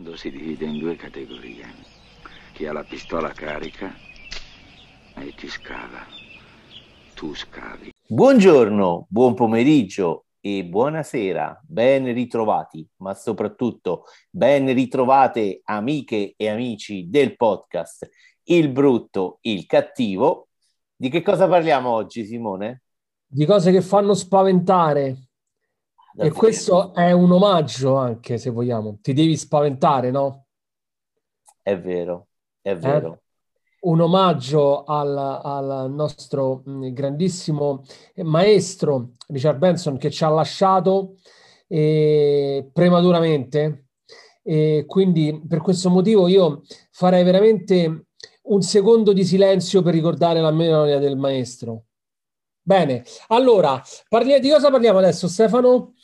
mondo si divide in due categorie. Chi ha la pistola carica e chi scava. Tu scavi. Buongiorno, buon pomeriggio e buonasera, ben ritrovati, ma soprattutto ben ritrovate amiche e amici del podcast Il brutto, il cattivo. Di che cosa parliamo oggi, Simone? Di cose che fanno spaventare. E questo è un omaggio anche, se vogliamo. Ti devi spaventare, no? È vero, è vero. Eh? Un omaggio al, al nostro mh, grandissimo maestro Richard Benson che ci ha lasciato eh, prematuramente. E quindi per questo motivo io farei veramente un secondo di silenzio per ricordare la memoria del maestro. Bene, allora, parli- di cosa parliamo adesso, Stefano?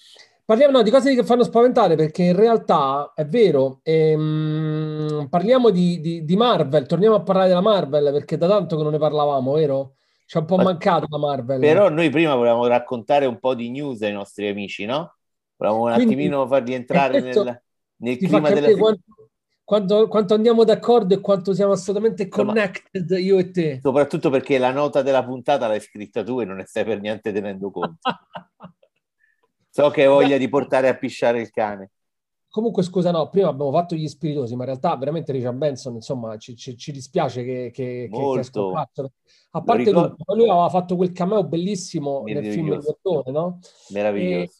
Parliamo no, di cose che fanno spaventare perché in realtà è vero, ehm, parliamo di, di, di, Marvel, torniamo a parlare della Marvel perché da tanto che non ne parlavamo, vero? Ci è un po' Ma, mancato la Marvel. Però noi prima volevamo raccontare un po' di news ai nostri amici, no? Volevamo un Quindi, attimino farli entrare nel, nel clima della... Quanto, quanto, quanto, andiamo d'accordo e quanto siamo assolutamente connected Ma, io e te. Soprattutto perché la nota della puntata l'hai scritta tu e non ne stai per niente tenendo conto. So che hai voglia di portare a pisciare il cane. Comunque, scusa, no, prima abbiamo fatto gli spiritosi, ma in realtà veramente Richard Benson, insomma, ci, ci, ci dispiace che, che, Molto. che, A parte ricordo... lui, lui aveva fatto quel cameo bellissimo nel film di Bottone, no? Meraviglioso.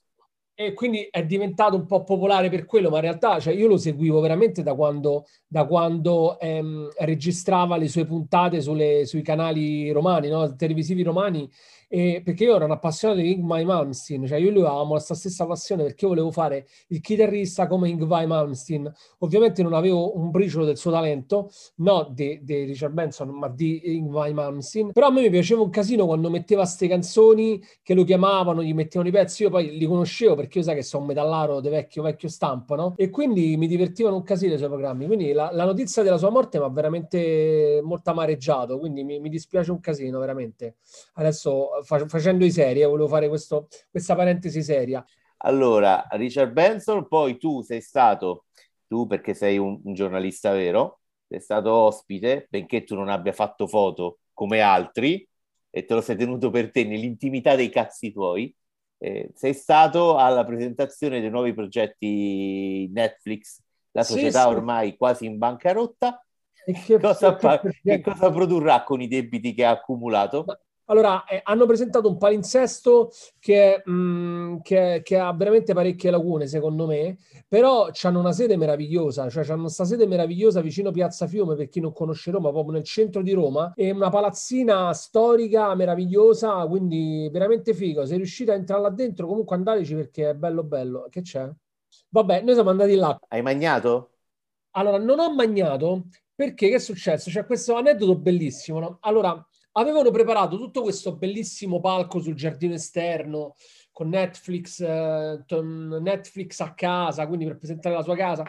E, e, quindi è diventato un po' popolare per quello, ma in realtà cioè, io lo seguivo veramente da quando, da quando ehm, registrava le sue puntate sulle, sui canali romani, no? televisivi romani e perché io ero un appassionato di Ingmar Malmsteen, cioè io e lui avevamo la stessa passione perché io volevo fare il chitarrista come Ingmar Malmsteen. Ovviamente non avevo un briciolo del suo talento, no di, di Richard Benson, ma di Ingmar Malmsteen. Però a me mi piaceva un casino quando metteva queste canzoni che lo chiamavano, gli mettevano i pezzi, io poi li conoscevo perché io sai che sono un metallaro di vecchio, vecchio stampo, no? E quindi mi divertivano un casino i suoi programmi. Quindi la, la notizia della sua morte mi ha veramente molto amareggiato, quindi mi, mi dispiace un casino, veramente. Adesso facendo i seri, eh, volevo fare questo, questa parentesi seria. Allora, Richard Benson, poi tu sei stato, tu perché sei un, un giornalista vero, sei stato ospite, benché tu non abbia fatto foto come altri, e te lo sei tenuto per te nell'intimità dei cazzi tuoi, eh, sei stato alla presentazione dei nuovi progetti Netflix, la società sì, sì. ormai quasi in bancarotta. Che, cosa, che, che, che, cosa produrrà con i debiti che ha accumulato? Ma allora, eh, hanno presentato un palinsesto che, mh, mm, che, che, ha veramente parecchie lacune, secondo me, però hanno una sede meravigliosa, cioè hanno questa sede meravigliosa vicino Piazza Fiume, per chi non conosce Roma, proprio nel centro di Roma, e una palazzina storica meravigliosa, quindi veramente figo. Se riuscite a entrare là dentro, comunque andateci perché è bello bello. Che c'è? Vabbè, noi siamo andati là. Hai magnato? Allora, non ho magnato perché che è successo? C'è questo aneddoto bellissimo, no? Allora, avevano preparato tutto questo bellissimo palco sul giardino esterno con Netflix, eh, Netflix a casa, quindi per presentare la sua casa,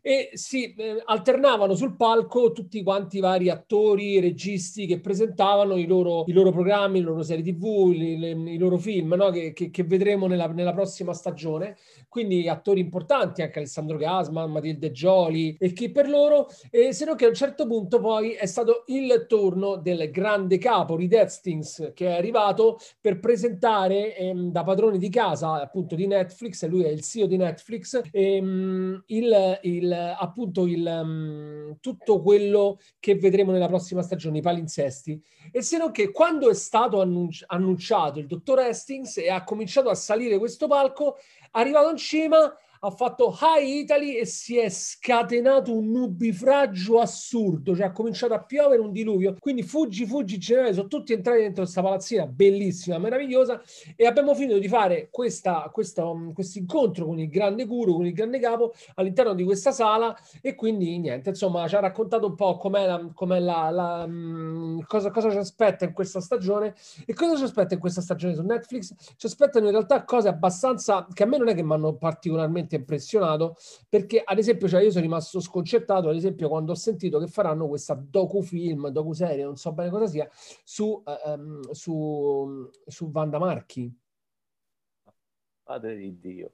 e si eh, alternavano sul palco tutti quanti i vari attori, registi che presentavano i loro, i loro programmi, le loro serie tv, i, le, i loro film no? che, che, che, vedremo nella, nella, prossima stagione. Quindi attori importanti, anche Alessandro Gasman, Matilde Gioli e chi per loro, e se no che a un certo punto poi è stato il turno del grande capo Reed Hastings che è arrivato per presentare ehm, da padrone padrone di casa appunto di Netflix, lui è il CEO di Netflix, e, um, il, il, appunto il, um, tutto quello che vedremo nella prossima stagione, i palinsesti. E se non che quando è stato annunci- annunciato il dottor Hastings e ha cominciato a salire questo palco, arrivato in cima ha fatto Hi Italy e si è scatenato un nubifragio assurdo, cioè ha cominciato a piovere un diluvio, quindi fuggi, fuggi, generale, sono tutti entrati dentro questa palazzina bellissima, meravigliosa e abbiamo finito di fare questo um, incontro con il grande guru, con il grande capo all'interno di questa sala e quindi niente, insomma ci ha raccontato un po' com'è la, com'è la, la um, cosa, cosa ci aspetta in questa stagione. E cosa ci aspetta in questa stagione su Netflix, ci aspettano in realtà cose abbastanza che a me non è che mi hanno particolarmente veramente impressionato perché ad esempio cioè io sono rimasto sconcertato ad esempio quando ho sentito che faranno questa docufilm, docuserie, non so bene cosa sia, su, um, su, su Vanda Marchi. Padre di Dio.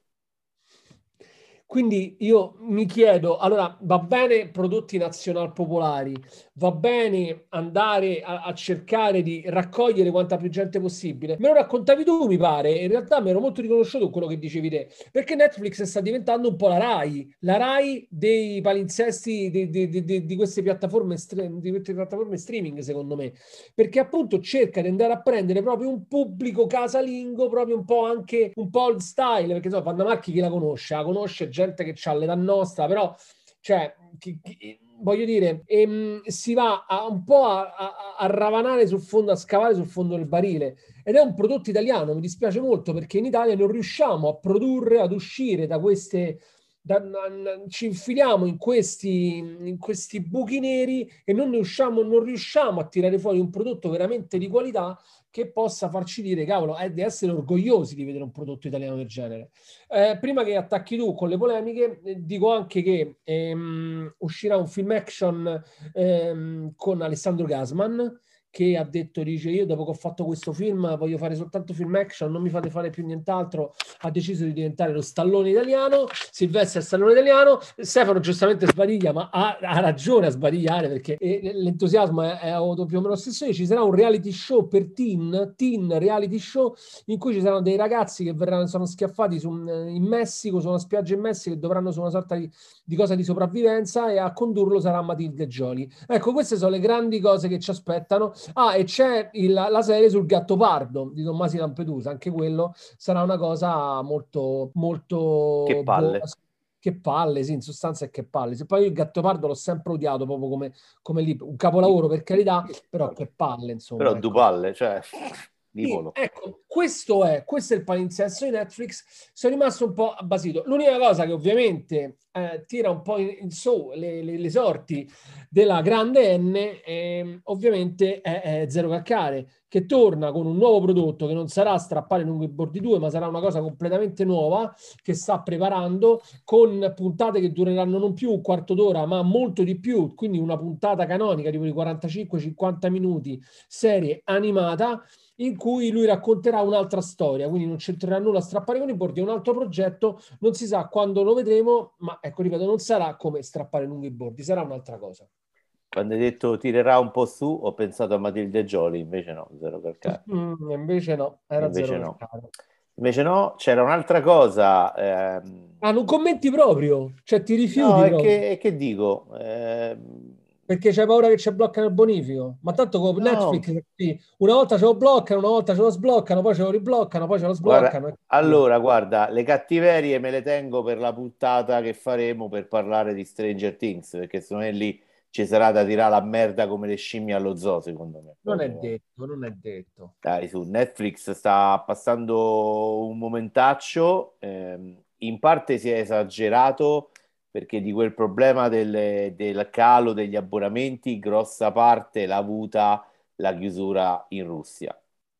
Quindi io mi chiedo, allora va bene prodotti nazional popolari, va bene andare a, a, cercare di raccogliere quanta più gente possibile. Me lo raccontavi tu, mi pare, in realtà mi ero molto riconosciuto quello che dicevi te, perché Netflix sta diventando un po' la RAI, la RAI dei palinsesti di, di, di, di queste piattaforme, di queste piattaforme streaming, secondo me, perché appunto cerca di andare a prendere proprio un pubblico casalingo, proprio un po' anche un po' old style, perché so, Vanna Marchi chi la conosce? La conosce gente che ha l'età nostra, però, cioè, chi, chi, voglio dire, ehm, si va a, un po' a, a, a, ravanare sul fondo, a scavare sul fondo del barile. Ed è un prodotto italiano, mi dispiace molto perché in Italia non riusciamo a produrre, ad uscire da queste... Ci infiliamo in questi, in questi buchi neri e non, riusciamo, non riusciamo a tirare fuori un prodotto veramente di qualità che possa farci dire, cavolo, è di essere orgogliosi di vedere un prodotto italiano del genere. Eh, prima che attacchi tu con le polemiche, eh, dico anche che ehm, uscirà un film action ehm, con Alessandro Gasman, che ha detto, dice io dopo che ho fatto questo film voglio fare soltanto film action, non mi fate fare più nient'altro, ha deciso di diventare lo stallone italiano, Silvestre è stallone italiano, Stefano giustamente sbadiglia, ma ha, ha ragione a sbadigliare perché eh, l'entusiasmo è, è più o meno lo stesso, ci sarà un reality show per teen, teen reality show in cui ci saranno dei ragazzi che verranno, sono schiaffati su, in Messico, su una spiaggia in Messico e dovranno su una sorta di, di cosa di sopravvivenza e a condurlo sarà Matilde Gioli. Ecco, queste sono le grandi cose che ci aspettano Ah, e c'è il, la serie sul Gattopardo di Tommasi Lampedusa, anche quello sarà una cosa molto, molto... Che palle. Bo- che palle, sì, in sostanza è che palle. Se poi io il Gattopardo l'ho sempre odiato proprio come, come lì, un capolavoro per carità, però che palle, insomma. Però ecco. due palle, cioè... Sì, ecco, questo è, questo è il palinsesto di Netflix. Sono rimasto un po' abbasito. L'unica cosa che ovviamente eh, tira un po' in, in su le, le, le, sorti della grande N, eh, ovviamente è, è Zero Calcare, che torna con un nuovo prodotto che non sarà strappare lungo i bordi 2, ma sarà una cosa completamente nuova che sta preparando con puntate che dureranno non più un quarto d'ora, ma molto di più, quindi una puntata canonica di 45-50 minuti, serie animata in cui lui racconterà un'altra storia, quindi non c'entrerà nulla a strappare con i bordi, è un altro progetto, non si sa quando lo vedremo, ma ecco, ripeto, non sarà come strappare lungo i bordi, sarà un'altra cosa. Quando hai detto tirerà un po' su, ho pensato a Matilde Gioli, invece no, zero calcare. Mm, invece no, era invece zero no. calcare. Invece no, c'era un'altra cosa. Ehm... Ah, non commenti proprio? Cioè ti rifiuti? No, è che, che, dico... Ehm perché c'hai paura che ci bloccano il bonifico. Ma tanto con no. Netflix una volta ce lo bloccano, una volta ce lo sbloccano, poi ce lo ribloccano, poi ce lo sbloccano. Guarda, allora, guarda, le cattiverie me le tengo per la puntata che faremo per parlare di Stranger Things, perché secondo me lì ci sarà da tirare la merda come le scimmie allo zoo, secondo me. Non è detto, non è detto. Dai, su Netflix sta passando un momentaccio, ehm, in parte si è esagerato perché di quel problema del, del calo degli abbonamenti grossa parte l'ha avuta la chiusura in Russia.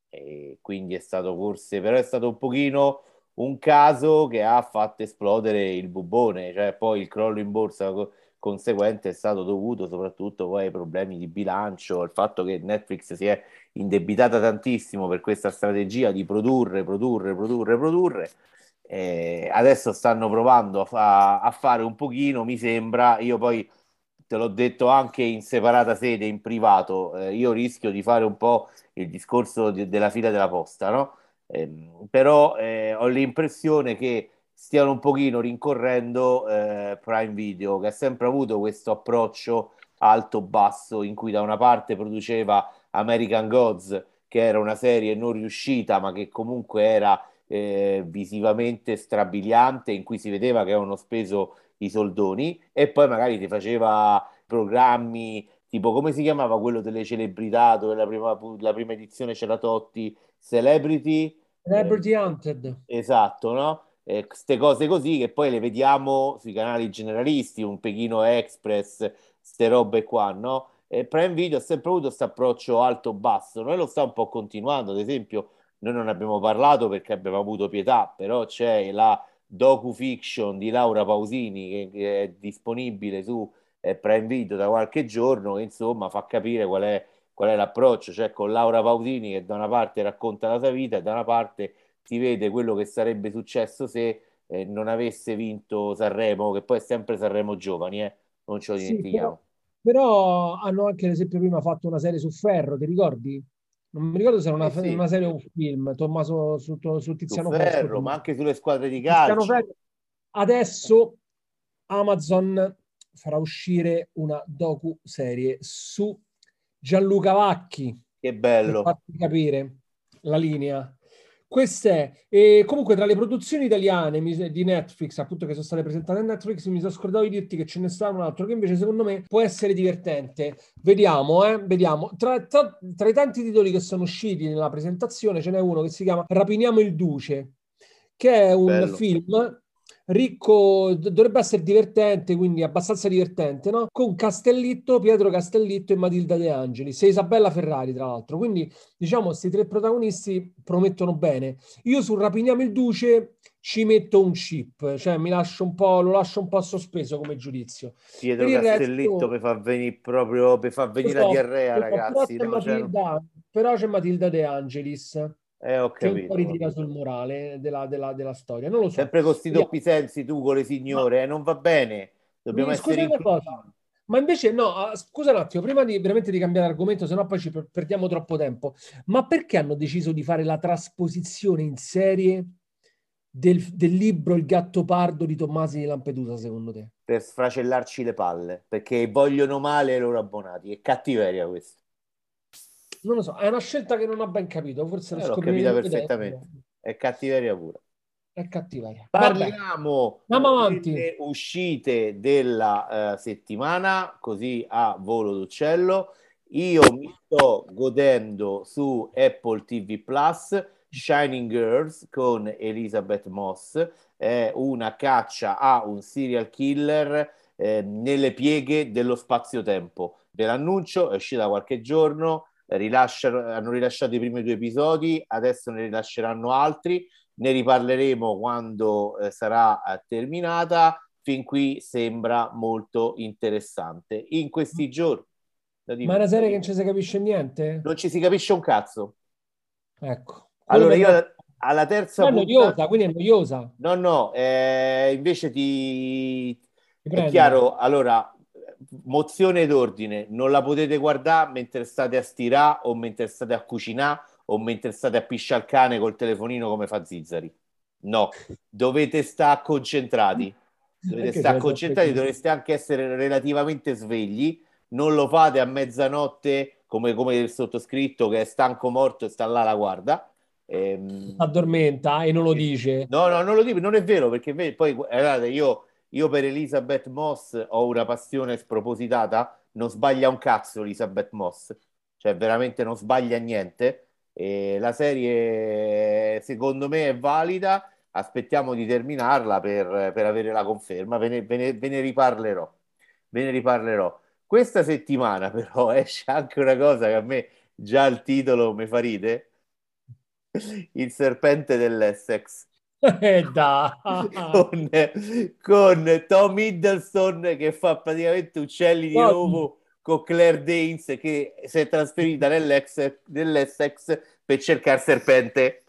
E quindi è stato forse, però è stato un pochino un caso che ha fatto esplodere il bubone, cioè poi il crollo in borsa conseguente è stato dovuto soprattutto poi ai problemi di bilancio, al fatto che Netflix si è indebitata tantissimo per questa strategia di produrre, produrre, produrre, produrre eh, adesso stanno provando a, a, fare un pochino, mi sembra, io poi te l'ho detto anche in separata sede, in privato, eh, io rischio di fare un po' il discorso di- della fila della posta, no? Eh, però ho l'impressione che stiano un pochino rincorrendo eh, Prime Video, che ha sempre avuto questo approccio alto-basso, in cui da una parte produceva American Gods, che era una serie non riuscita, ma che comunque era eh, visivamente strabiliante in cui si vedeva che avevano speso i soldoni e poi magari ti faceva programmi tipo come si chiamava quello delle celebrità dove la prima, la prima edizione c'era Totti Celebrity Celebrity eh, Hunted esatto no? queste eh, cose così che poi le vediamo sui canali generalisti un Pechino Express queste robe qua no? E Prime Video ha sempre avuto questo approccio alto-basso noi lo sta un po' continuando ad esempio noi non abbiamo parlato perché abbiamo avuto pietà, però c'è la docu-fiction di Laura Pausini che, è disponibile su Prime Video da qualche giorno che insomma fa capire qual è, qual è l'approccio, cioè con Laura Pausini che da una parte racconta la sua vita e da una parte si vede quello che sarebbe successo se eh, non avesse vinto Sanremo, che poi è sempre Sanremo giovani, eh? non ce lo dimentichiamo. Sì, però, però, hanno anche, ad esempio, prima fatto una serie su Ferro, ti ricordi? Non mi ricordo se era una, sì. una serie o un film, Tommaso su, su Tiziano Ferro, Ferro, ma anche sulle squadre di calcio. Adesso Amazon farà uscire una docu serie su Gianluca Vacchi. Che bello. Per farti capire la linea. Queste, e comunque tra le produzioni italiane di Netflix, appunto che sono state presentate a Netflix, mi sono scordato di dirti che ce ne sta un altro che invece secondo me può essere divertente. Vediamo, eh, vediamo. Tra, tra, tra i tanti titoli che sono usciti nella presentazione ce n'è uno che si chiama Rapiniamo il Duce, che è un Bello. film ricco, dovrebbe essere divertente, quindi abbastanza divertente, no? Con Castellitto, Pietro Castellitto e Matilda De Angelis e Isabella Ferrari, tra l'altro. Quindi, diciamo, questi tre protagonisti promettono bene. Io su Rapiniamo il Duce ci metto un chip, cioè mi lascio un po', lo lascio un po' sospeso come giudizio. Pietro per Castellitto resto, per far venire proprio per far venire so, la diarrea, ragazzi. Però c'è, Matilda, però c'è Matilda De Angelis eh, ho capito. Che un po' ritira sul morale della, della, della, storia. Non lo so. Sempre con questi doppi sensi tu con le signore, eh, non va bene. Dobbiamo essere in... Ma invece no, ah, scusa un attimo, prima di veramente di cambiare argomento, sennò poi ci perdiamo troppo tempo. Ma perché hanno deciso di fare la trasposizione in serie del, del libro Il gatto pardo di Tommasi di Lampedusa, secondo te? Per sfracellarci le palle, perché vogliono male i loro abbonati. È cattiveria questo non lo so, è una scelta che non ho ben capito, forse eh, l'ho capita perfettamente. È cattiveria pura. È cattiveria. Parliamo delle uscite della uh, settimana, così a volo d'uccello. Io mi sto godendo su Apple TV Plus Shining Girls con Elizabeth Moss. È una caccia a un serial killer eh, nelle pieghe dello spazio-tempo. Ve l'annuncio, è uscita qualche giorno hanno rilasciato i primi due episodi, adesso ne rilasceranno altri, ne riparleremo quando eh, sarà eh, terminata. Fin qui sembra molto interessante. In questi giorni. Ma è una serie che non ci si capisce niente? Non ci si capisce un cazzo. Ecco. Allora io alla terza è noiosa, quindi è noiosa. No, no, eh, invece ti... ti è chiaro, allora mozione d'ordine, non la potete guardare mentre state a stirare o mentre state a cucinare o mentre state a pisciare il cane col telefonino come fa Zizzari. No, dovete stare concentrati. Dovete stare concentrati, dovreste anche essere relativamente svegli. Non lo fate a mezzanotte come, come il sottoscritto che è stanco morto e sta là la guarda. Ehm... Addormenta e non lo dice. No, no, non lo dico, non è vero perché poi guardate, io io per Elizabeth Moss ho una passione spropositata, non sbaglia un cazzo Elizabeth Moss, cioè veramente non sbaglia niente. E la serie secondo me è valida, aspettiamo di terminarla per, per avere la conferma, ve ne, ve, ne, ve ne, riparlerò. Ve ne riparlerò. Questa settimana però esce anche una cosa che a me già il titolo mi fa ride, il serpente dell'Essex. Eh, con, con, Tom Hiddleston che fa praticamente uccelli di nuovo con Claire Danes che si è trasferita nell'ex, nell'Essex per cercare serpente.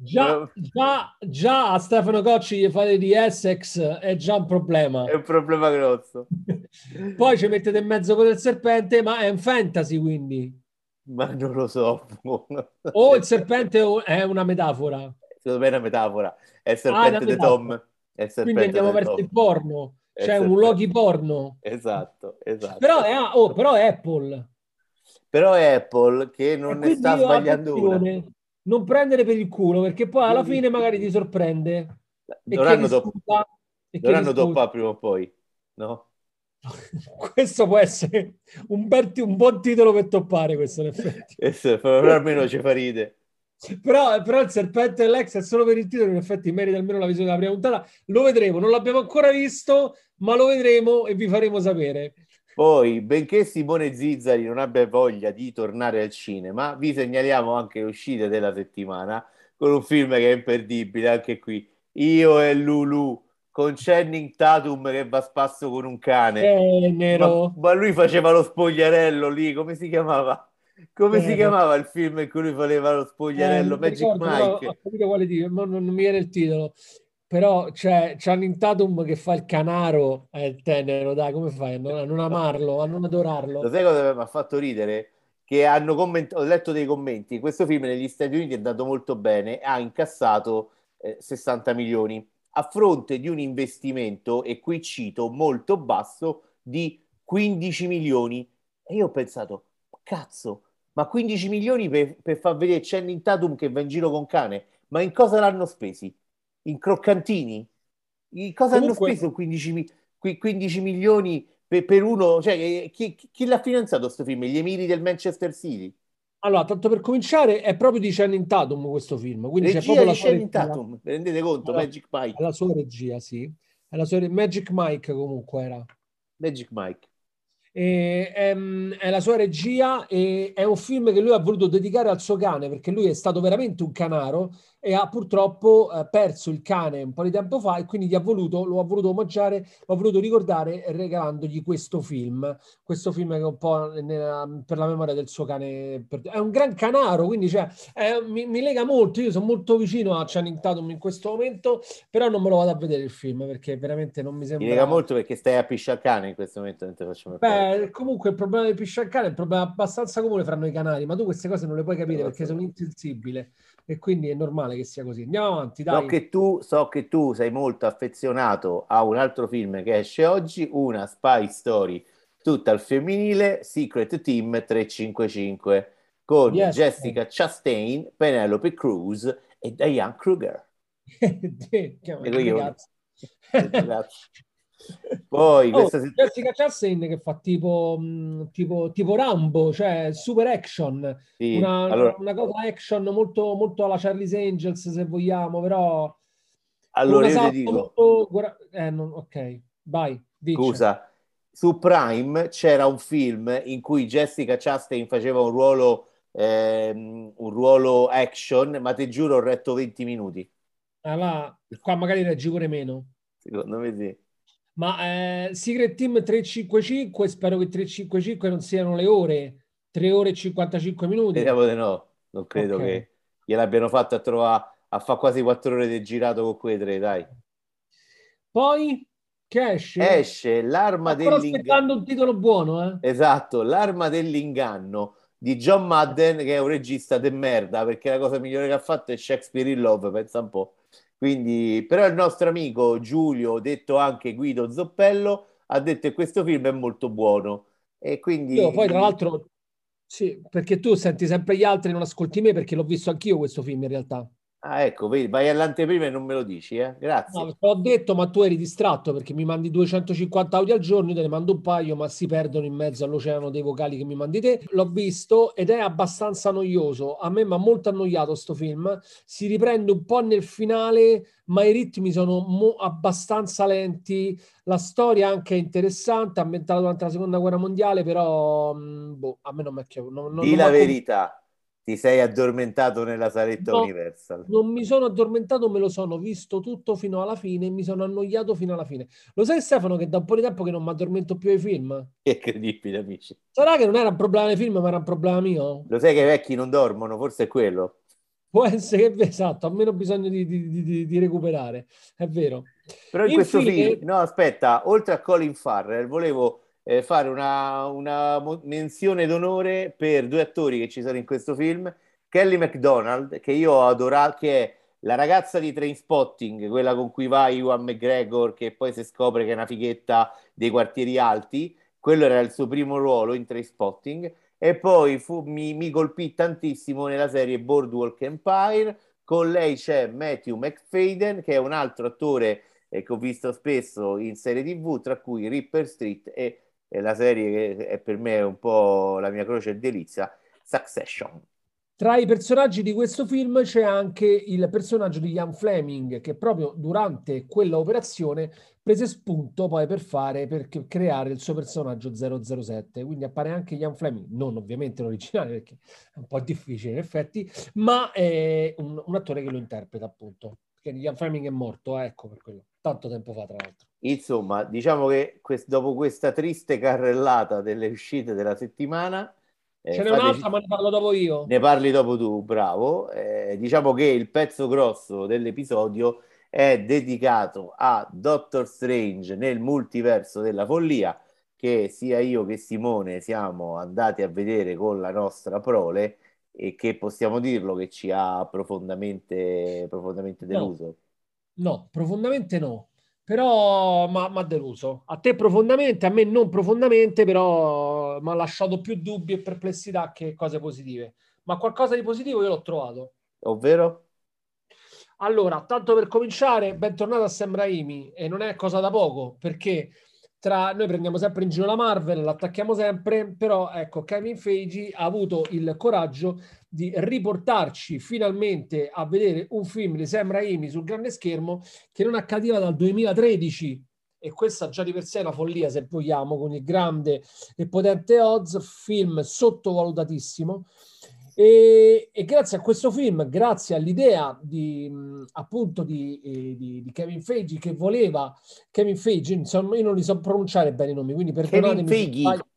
Già, già, già, a Stefano Cocci gli fate di Essex è già un problema. È un problema grosso. Poi ci mettete in mezzo con il serpente, ma è un fantasy quindi. Ma non lo so. o il serpente è una metafora secondo me è una metafora. È il serpente ah, di Tom. È il Quindi andiamo verso Tom. il porno. C'è cioè un Loki porno. Esatto, esatto. Però è, oh, però è Apple. Però è Apple che non ne sta sbagliando una. Non prendere per il culo, perché poi alla fine magari ti sorprende. Dovranno, dopo, dovranno dopo prima o poi, no? questo può essere un, bel, un, buon titolo per toppare questo in effetti. Questo, però almeno ci fa ride. Però, però, il serpente dell'ex è solo per il titolo, in effetti merita almeno la visione della prima puntata. Lo vedremo, non l'abbiamo ancora visto, ma lo vedremo e vi faremo sapere. Poi, benché Simone Zizzari non abbia voglia di tornare al cinema, vi segnaliamo anche le uscite della settimana con un film che è imperdibile, anche qui. Io e Lulu con Channing Tatum che va a spasso con un cane. Ma, ma lui faceva lo spogliarello lì, come si chiamava? Come eh, si chiamava il film in cui lui faceva lo spogliarello? Eh, Magic ricordo, Mike. No, ho capito quale dire, non, non mi viene il titolo. però c'è Channing Tatum che fa il canaro è il tenero, dai, come fai a non, a non amarlo, a non adorarlo? Lo sai cosa mi ha fatto ridere? Che hanno commentato, ho letto dei commenti, questo film negli Stati Uniti è andato molto bene, ha incassato eh, 60 milioni, a fronte di un investimento, e qui cito, molto basso, di 15 milioni. E io ho pensato, cazzo, ma 15 milioni per, per far vedere Channing Tatum che va in giro con cane, ma in cosa l'hanno spesi? in croccantini. In cosa Comunque... hanno speso 15, 15 milioni per, per, uno? Cioè, eh, chi, chi l'ha finanziato questo film? Gli emiri del Manchester City? Allora, tanto per cominciare, è proprio di Channing Tatum questo film. Quindi regia c'è proprio di Channing Tatum, rendete conto? Allora, Magic Mike. È la sua regia, sì. È la sua... Magic Mike comunque era. Magic Mike. E, è, ehm, è, la sua regia e è un film che lui ha voluto dedicare al suo cane perché lui è stato veramente un canaro e ha purtroppo eh, perso il cane un po' di tempo fa e quindi gli ha voluto, lo ha voluto omaggiare, lo ha voluto ricordare regalandogli questo film, questo film che è un po' nella, per la memoria del suo cane. È un gran canaro, quindi cioè, è, mi, mi, lega molto, io sono molto vicino a Channing Tatum in questo momento, però non me lo vado a vedere il film perché veramente non mi sembra... Mi lega molto perché stai a pisciare cane in questo momento mentre facciamo il Beh, comunque il problema del pisciare cane è un problema abbastanza comune fra noi canali, ma tu queste cose non le puoi capire perché sono insensibile e quindi è normale che sia così. Andiamo avanti, dai. So che, tu, so che tu sei molto affezionato a un altro film che esce oggi, una spy story tutta al femminile, Secret Team 355, con yes. Jessica Chastain, Penelope Cruz e Diane Kruger. Grazie. Poi oh, questa Jessica Chastain che fa tipo, mm, tipo, tipo Rambo, cioè super action, sì, una, allora... una, cosa action molto, molto alla Charlie's Angels se vogliamo, però allora io ti dico molto... eh, non... ok, vai, dici. scusa, su Prime c'era un film in cui Jessica Chastain faceva un ruolo ehm, un ruolo action, ma ti giuro ho retto 20 minuti. Ah, là, qua magari reggi pure meno. Secondo me sì. Ma eh, Secret Team 355, spero che 355 non siano le ore, 3 ore e 55 minuti. Speriamo di no, non credo okay. che gliel'abbiano fatto a trovare a fare quasi 4 ore di girato con quei tre, dai. Poi che esce? Esce l'arma dell'inganno. aspettando un titolo buono, eh? Esatto, l'arma dell'inganno di John Madden, che è un regista de merda, perché la cosa migliore che ha fatto è Shakespeare in Love, pensa un po'. Quindi, però il nostro amico Giulio, detto anche Guido Zoppello, ha detto che questo film è molto buono. E quindi... Io poi, tra l'altro, sì, perché tu senti sempre gli altri, non ascolti me, perché l'ho visto anch'io questo film in realtà. Ah, ecco, vedi, vai all'anteprima e non me lo dici, eh? Grazie. No, ho detto, ma tu eri distratto perché mi mandi 250 audio al giorno, io te ne mando un paio, ma si perdono in mezzo all'oceano dei vocali che mi mandi te. L'ho visto ed è abbastanza noioso. A me mi ha molto annoiato sto film. Si riprende un po' nel finale, ma i ritmi sono mo- abbastanza lenti. La storia anche è interessante, ambientata durante la seconda guerra mondiale, però mh, mm, boh, a me non mi è chiaro. Non, non, Di la verità ti sei addormentato nella saletta no, Universal. Non mi sono addormentato, me lo sono visto tutto fino alla fine e mi sono annoiato fino alla fine. Lo sai Stefano che da un po' di tempo che non mi addormento più ai film? Che incredibile, amici. Sarà che non era un problema dei film, ma era un problema mio? Lo sai che i vecchi non dormono, forse è quello. Può essere che esatto, ha meno bisogno di, di, di, di recuperare, è vero. Però in Infine... questo film, no aspetta, oltre a Colin Farrell, volevo eh, fare una, una, menzione d'onore per due attori che ci sono in questo film. Kelly McDonald, che io ho adorato, che è la ragazza di Train Spotting, quella con cui va Iwan McGregor, che poi si scopre che è una fighetta dei quartieri alti. Quello era il suo primo ruolo in Train Spotting. E poi fu, mi, mi colpì tantissimo nella serie Boardwalk Empire. Con lei c'è Matthew McFadden, che è un altro attore eh, che ho visto spesso in serie TV, tra cui Ripper Street e è la serie che è per me un po' la mia croce e delizia, Succession. Tra i personaggi di questo film c'è anche il personaggio di Ian Fleming che proprio durante quella operazione prese spunto poi per fare, per creare il suo personaggio 007. Quindi appare anche Ian Fleming, non ovviamente l'originale perché è un po' difficile in effetti, ma è un, un attore che lo interpreta appunto. Perché Ian Fleming è morto, eh, ecco per quello, tanto tempo fa tra l'altro. Insomma, diciamo che quest- dopo questa triste carrellata delle uscite della settimana... Eh, Ce n'è un'altra, ma ne parlo dopo io. Ne parli dopo tu, bravo. Eh, diciamo che il pezzo grosso dell'episodio è dedicato a Doctor Strange nel multiverso della follia che sia io che Simone siamo andati a vedere con la nostra prole e che possiamo dirlo che ci ha profondamente, profondamente deluso. No, no profondamente no, però mi ha deluso. A te profondamente, a me non profondamente, però mi ha lasciato più dubbi e perplessità che cose positive. Ma qualcosa di positivo io l'ho trovato. Ovvero? Allora, tanto per cominciare, bentornato a Sam Raimi e non è cosa da poco perché tra noi prendiamo sempre in giro la Marvel, l'attacchiamo sempre, però ecco, Kevin Feige ha avuto il coraggio di riportarci finalmente a vedere un film di Sam Raimi sul grande schermo che non accadeva dal 2013 e questa già di per sé è una follia se vogliamo, con il grande e potente Oz, film sottovalutatissimo e, e, grazie a questo film, grazie all'idea di appunto di, eh, di, di, Kevin Feige che voleva Kevin Feige, insomma, io non li so pronunciare bene i nomi, quindi perdonatemi. Kevin Feige.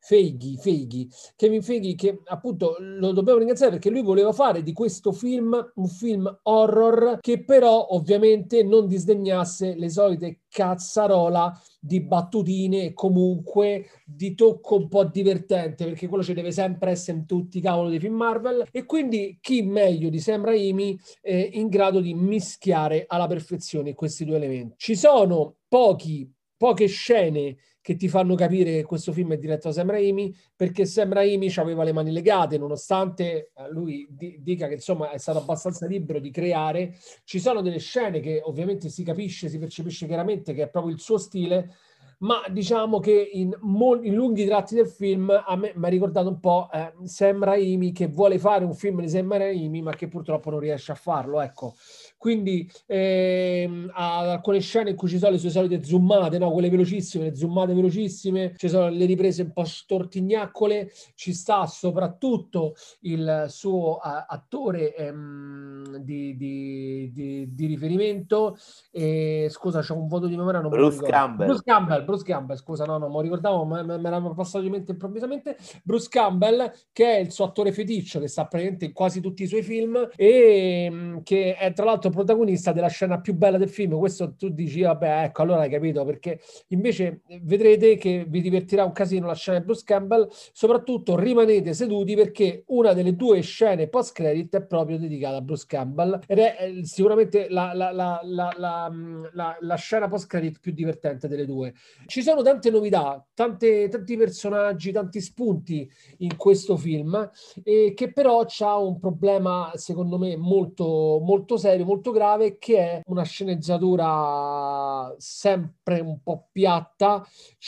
Feighi, Feighi, Kevin Feighi che appunto lo dobbiamo ringraziare perché lui voleva fare di questo film un film horror che però ovviamente non disdegnasse le solite cazzarola di battutine e comunque di tocco un po' divertente perché quello ci deve sempre essere in tutti i cavoli dei film Marvel e quindi chi meglio di Sam Raimi è in grado di mischiare alla perfezione questi due elementi. Ci sono pochi poche scene che ti fanno capire che questo film è diretto da Sam Raimi, perché Sam Raimi aveva le mani legate, nonostante eh, lui dica che insomma è stato abbastanza libero di creare. Ci sono delle scene che ovviamente si capisce, si percepisce chiaramente che è proprio il suo stile, ma diciamo che in, mol- in lunghi tratti del film a me mi ha ricordato un po' eh, Sam Raimi che vuole fare un film di Sam Raimi, ma che purtroppo non riesce a farlo, ecco. Quindi ehm, alcune scene in cui ci sono le sue solite zoomate, no? quelle velocissime, le zoomate velocissime, ci sono le riprese un po' stortignaccole, ci sta soprattutto il suo uh, attore ehm, di, di, di, di, riferimento. E, scusa, c'è un voto di memoria. Non Bruce Campbell. Bruce Campbell, Bruce Campbell, scusa, no, non mi ricordavo, ma me, me l'hanno passato di mente improvvisamente. Bruce Campbell, che è il suo attore feticcio, che sta praticamente in quasi tutti i suoi film e ehm, che è tra l'altro protagonista della scena più bella del film. Questo tu dici, vabbè, ecco, allora hai capito, perché invece vedrete che vi divertirà un casino la scena di Bruce Campbell, soprattutto rimanete seduti perché una delle due scene post-credit è proprio dedicata a Bruce Campbell ed è eh, sicuramente la, la, la, la scena post-credit più divertente delle due. Ci sono tante novità, tante, tanti personaggi, tanti spunti in questo film, e che però ha un problema, secondo me, molto, molto serio, molto molto grave che è una sceneggiatura sempre un po' piatta,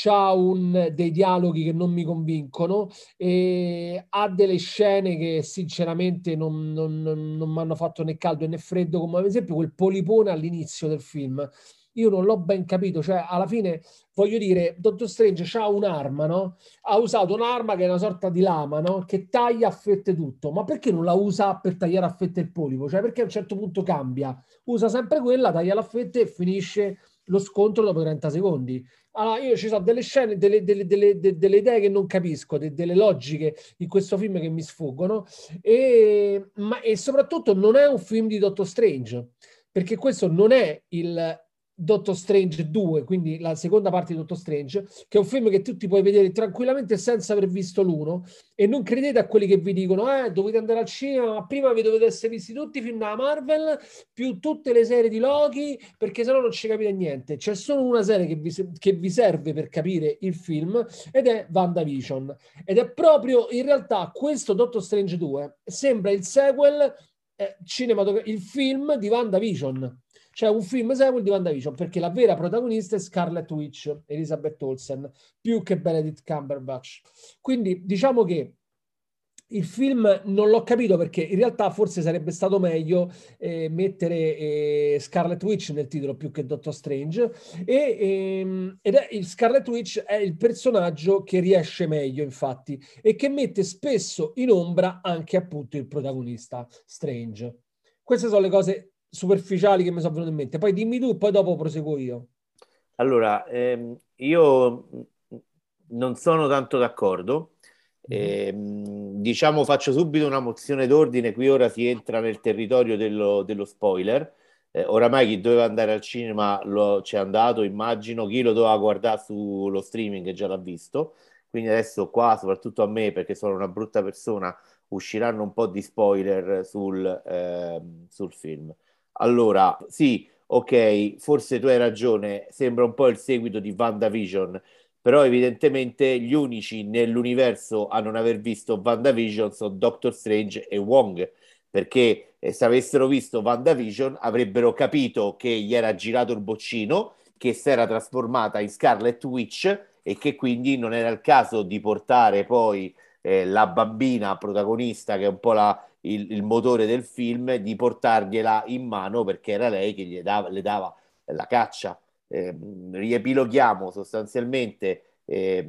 ha dei dialoghi che non mi convincono e ha delle scene che sinceramente non, non, non mi hanno fatto né caldo né freddo, come ad esempio quel polipone all'inizio del film. Io non l'ho ben capito, cioè alla fine voglio dire, Dottor Strange ha un'arma, no? Ha usato un'arma che è una sorta di lama, no? Che taglia a fette tutto, ma perché non la usa per tagliare a fette il polipo? Cioè perché a un certo punto cambia? Usa sempre quella, taglia la fette e finisce lo scontro dopo 30 secondi. Allora, io ci sono delle scene, delle, delle, delle, delle idee che non capisco, delle logiche in questo film che mi sfuggono, e, ma, e soprattutto non è un film di Dottor Strange, perché questo non è il Doctor Strange 2, quindi la seconda parte di Doctor Strange, che è un film che tu ti puoi vedere tranquillamente senza aver visto l'uno. E non credete a quelli che vi dicono eh, dovete andare al cinema, ma prima vi dovete essere visti tutti i film della Marvel più tutte le serie di Loki perché sennò non ci capite niente. C'è solo una serie che vi, che vi serve per capire il film ed è WandaVision. Ed è proprio in realtà questo Doctor Strange 2 sembra il sequel eh, cinematografico, il film di WandaVision c'è un film sequel di WandaVision perché la vera protagonista è Scarlet Witch, Elizabeth Olsen, più che Benedict Cumberbatch. Quindi diciamo che il film non l'ho capito perché in realtà forse sarebbe stato meglio eh, mettere eh, Scarlet Witch nel titolo più che Doctor Strange e, ehm, ed è il Scarlet Witch è il personaggio che riesce meglio infatti e che mette spesso in ombra anche appunto il protagonista Strange. Queste sono le cose superficiali che mi sono venute in mente. Poi dimmi tu, poi dopo proseguo io. Allora, ehm, io non sono tanto d'accordo. Eh, diciamo, faccio subito una mozione d'ordine. Qui ora si entra nel territorio dello, dello spoiler. eh, oramai chi doveva andare al cinema lo, c'è andato, immagino, chi lo doveva guardare sullo streaming già l'ha visto, quindi adesso qua, soprattutto a me, perché sono una brutta persona, usciranno un po' di spoiler sul, eh, sul film. Allora, sì, ok, forse tu hai ragione, sembra un po' il seguito di WandaVision, però evidentemente gli unici nell'universo a non aver visto WandaVision sono Doctor Strange e Wong, perché eh, se avessero visto WandaVision avrebbero capito che gli era girato il boccino, che si era trasformata in Scarlet Witch e che quindi non era il caso di portare poi eh, la bambina protagonista, che è un po' la, il, il, motore del film, di portargliela in mano perché era lei che gli dava, le dava la caccia. Eh, riepiloghiamo sostanzialmente. Eh,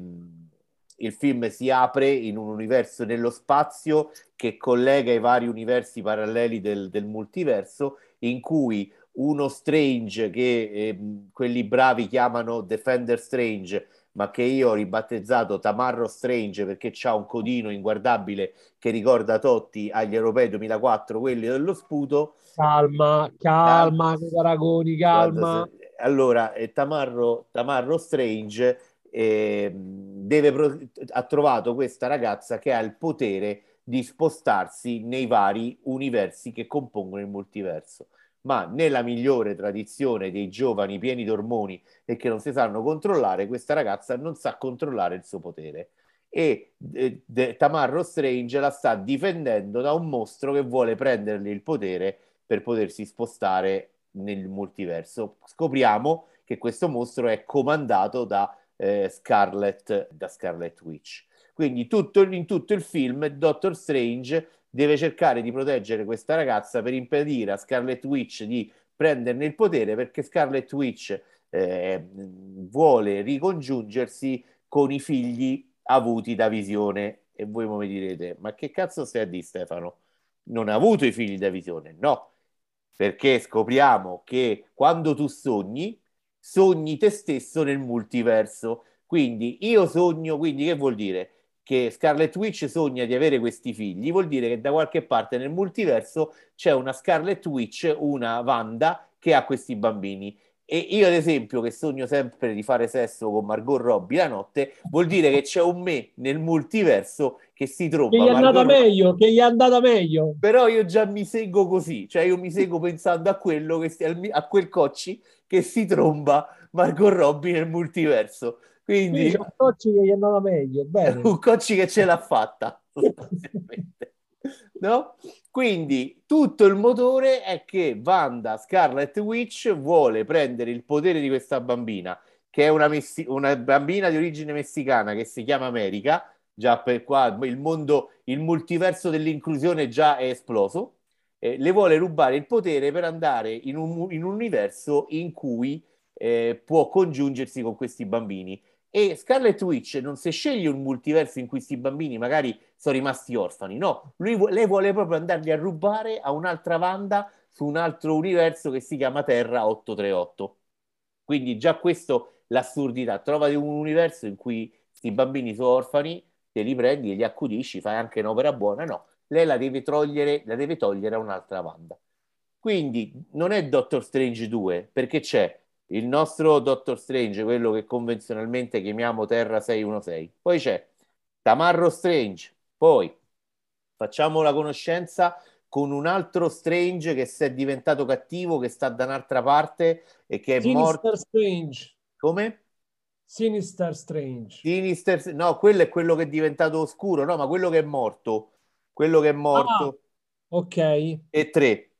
il film si apre in un universo nello spazio che collega i vari universi paralleli del, del multiverso, in cui uno Strange che eh, quelli bravi chiamano Defender Strange, ma che io ho ribattezzato Tamarro Strange perché c'ha un codino inguardabile che ricorda Totti agli europei 2004, quelli dello sputo. Calma, calma, paragoni, calma. Allora, eh, Tamarro, Tamarro Strange eh, deve, ha trovato questa ragazza che ha il potere di spostarsi nei vari universi che compongono il multiverso. Ma nella migliore tradizione dei giovani pieni d'ormoni e che non si sanno controllare, questa ragazza non sa controllare il suo potere. E eh, Tamarro Strange la sta difendendo da un mostro che vuole prendergli il potere per potersi spostare nel multiverso. Scopriamo che questo mostro è comandato da eh, Scarlet, da Scarlet Witch. Quindi tutto, in tutto il film Doctor Strange deve cercare di proteggere questa ragazza per impedire a Scarlet Witch di prenderne il potere perché Scarlet Witch eh, vuole ricongiungersi con i figli avuti da visione. E voi mi direte, ma che cazzo stai a dire Stefano? Non ha avuto i figli da visione? No, perché scopriamo che quando tu sogni, sogni te stesso nel multiverso. Quindi io sogno, quindi che vuol dire? Che Scarlet Witch sogna di avere questi figli, vuol dire che da qualche parte nel multiverso c'è una Scarlet Witch, una Wanda che ha questi bambini. E io, ad esempio, che sogno sempre di fare sesso con Margot Robbie la notte, vuol dire che c'è un me nel multiverso che si trova. Che gli è andata meglio, che gli è andata meglio. Però io già mi seguo così, cioè io mi seguo pensando a quello che a quel cocci che si tromba Margot Robbie nel multiverso. Quindi c'è un cocci che gli è andata meglio, bene. un cocci che ce l'ha fatta, no? Quindi tutto il motore è che Wanda Scarlet Witch vuole prendere il potere di questa bambina, che è una, messi- una bambina di origine messicana che si chiama America, già per qua il mondo, il multiverso dell'inclusione già è esploso, eh, le vuole rubare il potere per andare in un, in un universo in cui eh, può congiungersi con questi bambini. E Scarlet Witch non si sceglie un multiverso in cui questi bambini magari sono rimasti orfani, no, Lui, lei vuole proprio andarli a rubare a un'altra Wanda su un altro universo che si chiama Terra 838. Quindi già questo l'assurdità, trovati un universo in cui questi bambini sono orfani, te li prendi e li accudisci, fai anche un'opera buona, no, lei la deve togliere, la deve togliere a un'altra Wanda. Quindi non è Doctor Strange 2, perché c'è il nostro Doctor Strange, quello che convenzionalmente chiamiamo Terra 616. Poi c'è Tamarro Strange. Poi facciamo la conoscenza con un altro Strange che si è diventato cattivo, che sta da un'altra parte e che è Sinister morto. Strange. Come? Sinister Strange. Sinister... No, quello è quello che è diventato oscuro, no, ma quello che è morto. Quello che è morto. Ah, ok. E tre.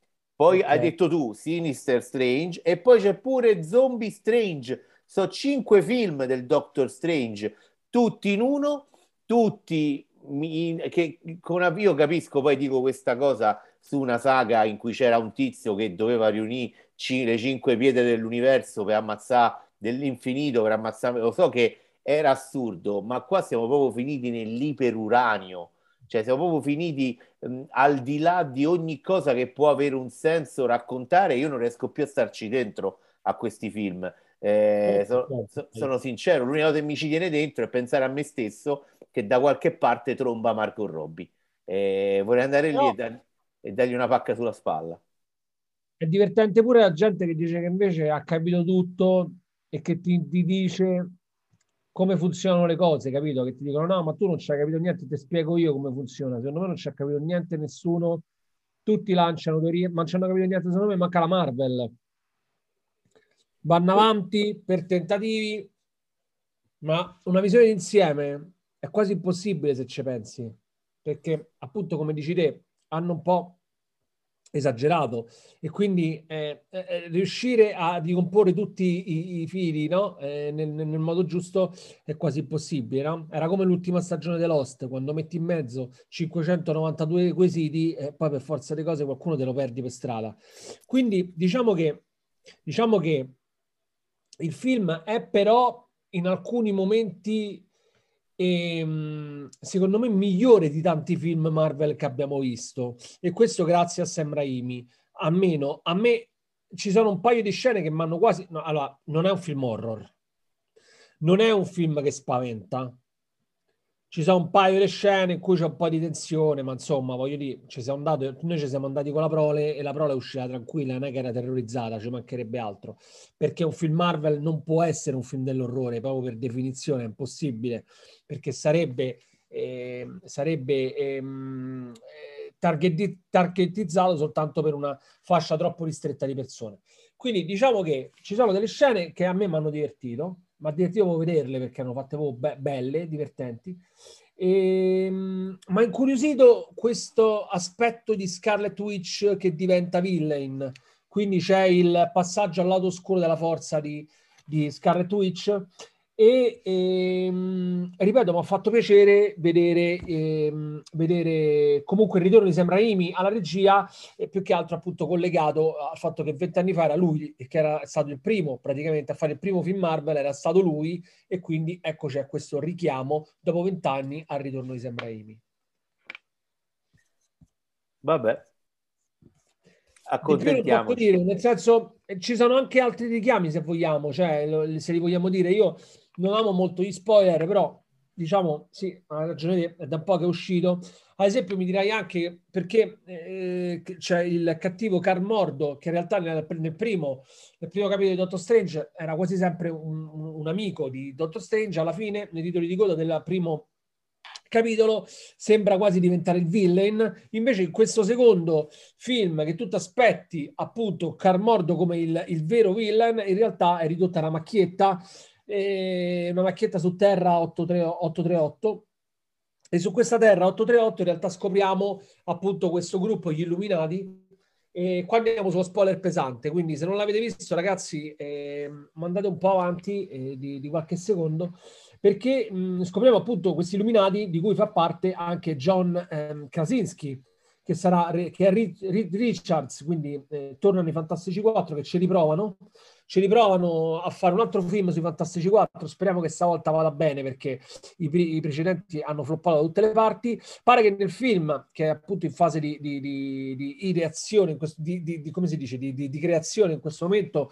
Poi okay. hai detto tu Sinister Strange e poi c'è pure Zombie Strange. Sono cinque film del Doctor Strange, tutti in uno, tutti in, che con io capisco, poi dico questa cosa su una saga in cui c'era un tizio che doveva riunire le cinque pietre dell'universo per ammazzare dell'infinito, per ammazzare, lo so che era assurdo, ma qua siamo proprio finiti nell'iperuranio cioè, siamo proprio finiti mh, mm, al di là di ogni cosa che può avere un senso raccontare. Io non riesco più a starci dentro a questi film. Eh, eh so, certo, certo. sono sincero, l'unica cosa che mi ci tiene dentro è pensare a me stesso che da qualche parte tromba Marco Robbi. Eh, vorrei andare no. lì e, dar- e dargli una pacca sulla spalla. è divertente pure la gente che dice che invece ha capito tutto e che ti, ti dice come funzionano le cose, capito? Che ti dicono no, ma tu non ci hai capito niente, ti spiego io come funziona. Secondo me non ci ha capito niente nessuno. Tutti lanciano teorie, ma non ci hanno capito niente, secondo me manca la Marvel. Vanno avanti per tentativi, ma una visione d'insieme è quasi impossibile se ci pensi, perché appunto come dici te, hanno un po' esagerato e quindi eh, eh, riuscire a ricomporre tutti i, i fili no? eh, nel, nel, modo giusto è quasi impossibile. No? Era come l'ultima stagione dell'Host, quando metti in mezzo 592 quesiti e poi per forza di cose qualcuno te lo perdi per strada. Quindi diciamo che, diciamo che il film è però in alcuni momenti e, ehm, secondo me migliore di tanti film Marvel che abbiamo visto. E questo grazie a Sam Raimi. Almeno a me ci sono un paio di scene che mi hanno quasi no, allora non è un film horror. Non è un film che spaventa ci sono un paio di scene in cui c'è un po' di tensione, ma insomma, voglio dire, ci siamo andati, noi ci siamo andati con la prole e la prole è uscita tranquilla, non è che era terrorizzata, ci mancherebbe altro. Perché un film Marvel non può essere un film dell'orrore, proprio per definizione, è impossibile, perché sarebbe, eh, sarebbe ehm, eh, target, targetizzato soltanto per una fascia troppo ristretta di persone. Quindi diciamo che ci sono delle scene che a me mi hanno divertito, ma divertivo vederle perché hanno fatte be- belle, divertenti. E, ehm, ma incuriosito questo aspetto di Scarlet Witch che diventa villain. Quindi c'è il passaggio al lato oscuro della forza di, di Scarlet Witch e ehm, ripeto, mi ha fatto piacere vedere, ehm, vedere comunque il ritorno di Sam Raimi alla regia e più che altro appunto collegato al fatto che vent'anni fa era lui che era stato il primo praticamente a fare il primo film Marvel era stato lui e quindi ecco c'è questo richiamo dopo vent'anni al ritorno di Sam Raimi. Vabbè. Accontentiamoci. dire, nel senso ci sono anche altri richiami se vogliamo cioè se li vogliamo dire. Io non amo molto gli spoiler, però diciamo sì, ha ragione è da un po' che è uscito. Ad esempio, mi dirai anche perché eh, c'è il cattivo Carmordo, che in realtà nel, nel, primo, nel primo capitolo di Doctor Strange era quasi sempre un, un, amico di Doctor Strange. Alla fine, nei titoli di coda del primo capitolo, sembra quasi diventare il villain. Invece, in questo secondo film, che tu ti aspetti appunto Carmordo come il, il vero villain, in realtà è ridotta una macchietta e una macchietta su terra 838 e su questa terra 838 in realtà scopriamo appunto questo gruppo, gli Illuminati, e qua andiamo sullo spoiler pesante, quindi se non l'avete visto ragazzi eh, mandate un po' avanti eh, di, di, qualche secondo, perché mh, scopriamo appunto questi Illuminati di cui fa parte anche John ehm, Krasinski, che, sarà, che è Reed Richards, quindi eh, tornano i Fantastici 4 che ci riprovano ci riprovano a fare un altro film sui Fantastici 4. Speriamo che stavolta vada bene perché i, i precedenti hanno floppato da tutte le parti. Pare che nel film, che è appunto in fase di, di, di, di ideazione, questo, di, come si dice, di, creazione in questo momento,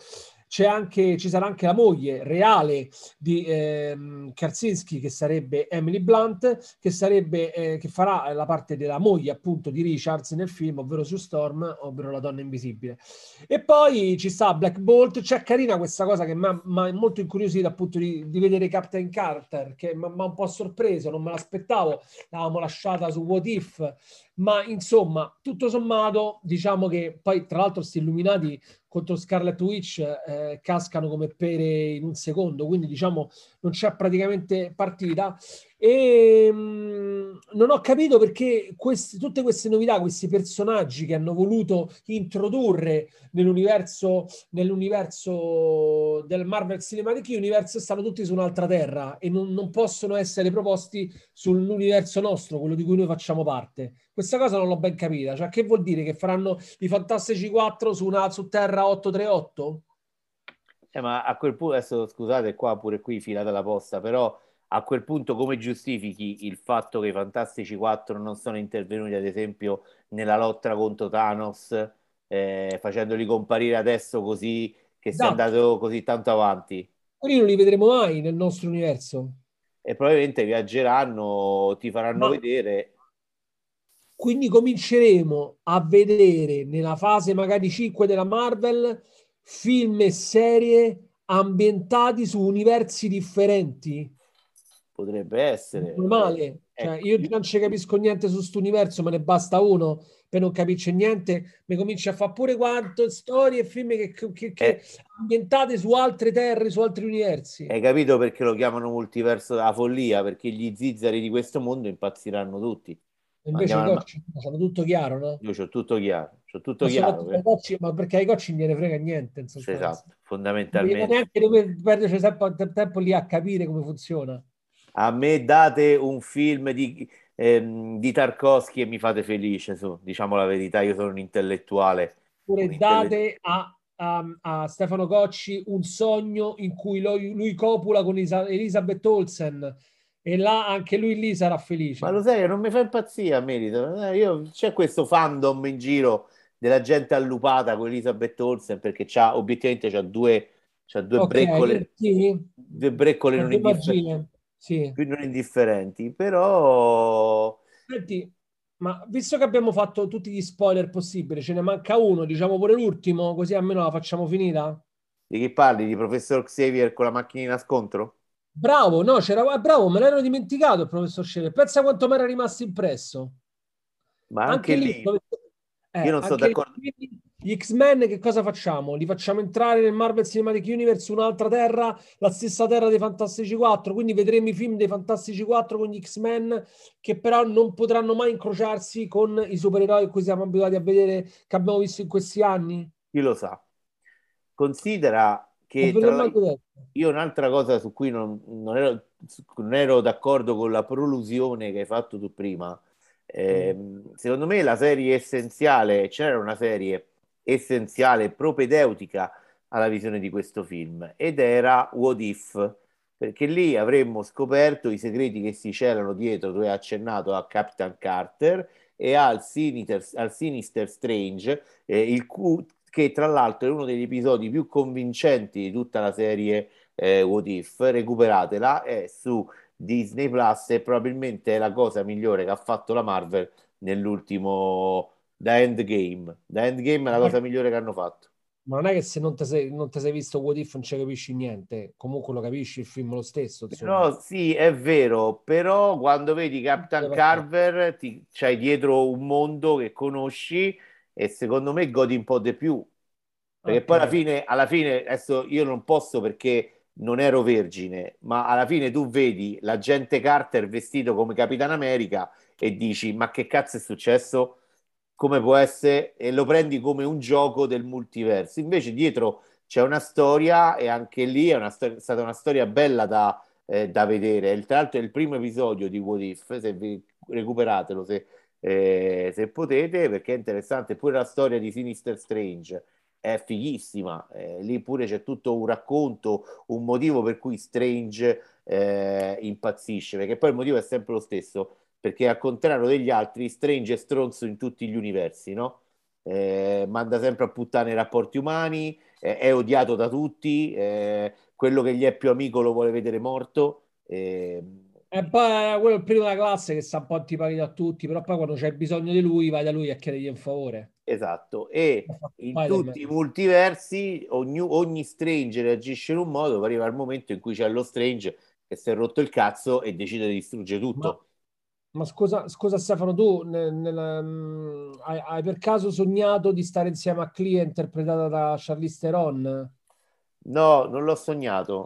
anche, ci sarà anche la moglie reale di ehm, Karsinski, che sarebbe Emily Blunt, che, sarebbe, eh, che farà la parte della moglie appunto di Richards nel film, ovvero su Storm, ovvero la donna invisibile. E poi ci sta Black Bolt, c'è carina questa cosa che mi ha molto incuriosito appunto di, di, vedere Captain Carter, che mi ha un po' sorpreso, non me l'aspettavo, l'avevamo lasciata su What If, ma insomma, tutto sommato, diciamo che poi tra l'altro questi illuminati contro Scarlet Witch eh, cascano come pere in un secondo, quindi diciamo non c'è praticamente partita. E mh, mm, non ho capito perché questi, tutte queste novità, questi personaggi che hanno voluto introdurre nell'universo, nell'universo del Marvel Cinematic Universe stanno tutti su un'altra terra e non, non possono essere proposti sull'universo nostro, quello di cui noi facciamo parte. Questa cosa non l'ho ben capita. Cioè, che vuol dire? Che faranno i Fantastici 4 su, una, su Terra 838? Eh, ma a quel punto, adesso scusate, qua pure qui filata la posta, però a quel punto come giustifichi il fatto che i Fantastici 4 non sono intervenuti, ad esempio, nella lotta contro Thanos, eh, facendoli comparire adesso così che sia esatto. andato così tanto avanti? Quelli non li vedremo mai nel nostro universo. E probabilmente viaggeranno, ti faranno ma... vedere Quindi cominceremo a vedere nella fase magari 5 della Marvel film e serie ambientati su universi differenti. Potrebbe essere. Normale. Cioè, io non ci capisco niente su questo universo, me ne basta uno per non capisce niente, mi comincia a fare pure quanto storie e film che, che, che eh. ambientate su altre terre, su altri universi. Hai capito perché lo chiamano multiverso della follia? Perché gli zizzari di questo mondo impazziranno tutti. Invece i cocci sono tutto chiaro, no? Io ho tutto chiaro, c'ho tutto ma chiaro. Per... Cocci, ma perché ai cocci non ne frega niente. Esatto, fondamentalmente. Neanche dove perderci tempo, tempo lì a capire come funziona. A me date un film di, ehm, di Tarkovsky e mi fate felice, su, diciamo la verità, io sono un intellettuale. Pure un date a, a, a, Stefano Cocci un sogno in cui lui, lui copula con Isa, Elisabeth Olsen e là anche lui lì sarà felice. Ma lo sai, non mi fa impazzire a merito. Eh, io, c'è questo fandom in giro della gente allupata con Elisabeth Olsen perché c'ha, obiettivamente c'ha due, c'ha due okay, breccole, sì. due breccole non indifferenti, sì. non indifferenti, però... Senti, ma visto che abbiamo fatto tutti gli spoiler possibili, ce ne manca uno, diciamo pure l'ultimo, così almeno la facciamo finita? Di chi parli? Di professor Xavier con la macchinina scontro? Bravo, no, c'era, bravo, me l'ero dimenticato il professor Scherer. Pensa quanto mi era rimasto impresso. Ma anche, anche lì, lì eh, io non sto d'accordo. Lì, gli X-Men che cosa facciamo? Li facciamo entrare nel Marvel Cinematic Universe, un'altra terra, la stessa terra dei Fantastici 4, quindi vedremo i film dei Fantastici 4 con gli X-Men che però non potranno mai incrociarsi con i supereroi che siamo abituati a vedere, che abbiamo visto in questi anni? Chi lo sa. Considera che la... io un'altra cosa su cui non, non, ero, non, ero, d'accordo con la prolusione che hai fatto tu prima, eh, mm. secondo me la serie essenziale, c'era una serie essenziale, propedeutica alla visione di questo film ed era What If, perché lì avremmo scoperto i segreti che si c'erano dietro, tu hai accennato a Captain Carter e al Sinister, al Sinister Strange, eh, il, cu- che tra l'altro è uno degli episodi più convincenti di tutta la serie eh, What If. Recuperatela, è su Disney Plus e probabilmente è la cosa migliore che ha fatto la Marvel nell'ultimo da Endgame. Da Endgame è la cosa migliore che hanno fatto. Ma non è che se non ti sei, sei, visto What If non ci capisci niente, comunque lo capisci il film lo stesso. No, sì, è vero, però quando vedi Captain Carver ti, c'hai dietro un mondo che conosci e secondo me godi un po' di più. Perché okay. poi alla fine, alla fine, adesso io non posso perché non ero vergine, ma alla fine tu vedi l'agente Carter vestito come Capitan America e dici ma che cazzo è successo? Come può essere? E lo prendi come un gioco del multiverso. Invece dietro c'è una storia e anche lì è, una stor- è stata una storia bella da, eh, da vedere. Tra l'altro è il primo episodio di What If, se vi recuperatelo, se eh, se potete, perché è interessante. Pure la storia di Sinister Strange è fighissima. Eh, lì pure c'è tutto un racconto, un motivo per cui Strange eh, impazzisce, perché poi il motivo è sempre lo stesso, perché al contrario degli altri, Strange è stronzo in tutti gli universi, no? Eh, manda sempre a puttane i rapporti umani, è odiato da tutti, eh, quello che gli è più amico lo vuole vedere morto. Eh, e poi quello è il primo della classe che sta un po' antipatico a tutti, però poi quando c'è bisogno di lui vai da lui a chiedergli un favore. Esatto, e in tutti i multiversi ogni, ogni Strange reagisce in un modo, poi arriva il momento in cui c'è lo Strange che si è rotto il cazzo e decide di distruggere tutto. Ma, ma scusa, scusa Stefano, tu nel, nel, um, hai, hai, per caso sognato di stare insieme a Clea interpretata da Charlize Theron? No, non l'ho sognato.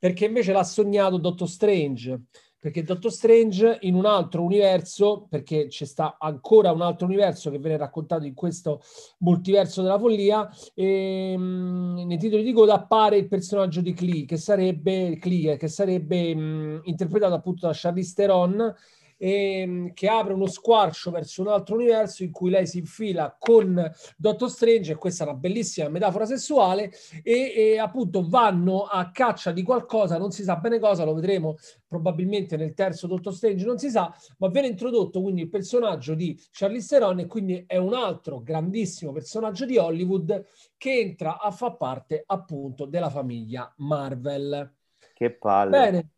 Perché invece l'ha sognato Dottor Strange. Perché Dottor Strange in un altro universo, perché c'è sta ancora un altro universo che viene raccontato in questo multiverso della follia, e, mh, nei titoli di coda appare il personaggio di Klee, che sarebbe, Klee, che sarebbe mh, interpretato appunto da Charlize Theron, ehm, che apre uno squarcio verso un altro universo in cui lei si infila con Doctor Strange, e questa è una bellissima metafora sessuale, e, e appunto vanno a caccia di qualcosa, non si sa bene cosa, lo vedremo probabilmente nel terzo Doctor Strange, non si sa, ma viene introdotto quindi il personaggio di Charlize Theron e quindi è un altro grandissimo personaggio di Hollywood che entra a far parte appunto della famiglia Marvel. Che palle. Bene,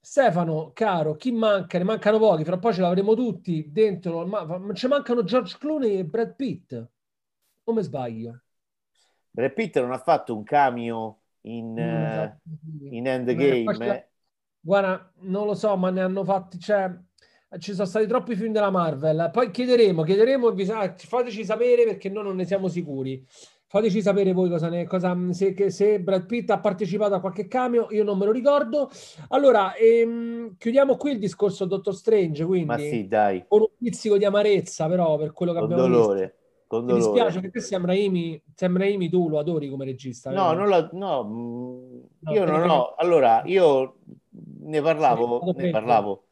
Stefano, caro, chi manca? Ne mancano pochi, fra poi ce l'avremo tutti dentro. Ma ci mancano George Clooney e Brad Pitt. Come sbaglio? Brad Pitt non ha fatto un cameo in, uh, in Endgame. Eh? Guarda, non lo so, ma ne hanno fatti. Cioè, ci sono stati troppi film della Marvel. Poi chiederemo, chiederemo, fateci sapere perché noi non ne siamo sicuri. Fateci sapere voi cosa ne, cosa, se, se, Brad Pitt ha partecipato a qualche cameo, io non me lo ricordo. Allora, ehm, chiudiamo qui il discorso Dottor Strange, quindi Ma sì, dai. con un pizzico di amarezza, però, per quello che con abbiamo dolore. visto. Con Mi dolore. dispiace perché Sam Raimi, Sam Raimi tu lo adori come regista. No, non la, no, mm, No, io non ho. Allora, io ne parlavo, ne parlavo,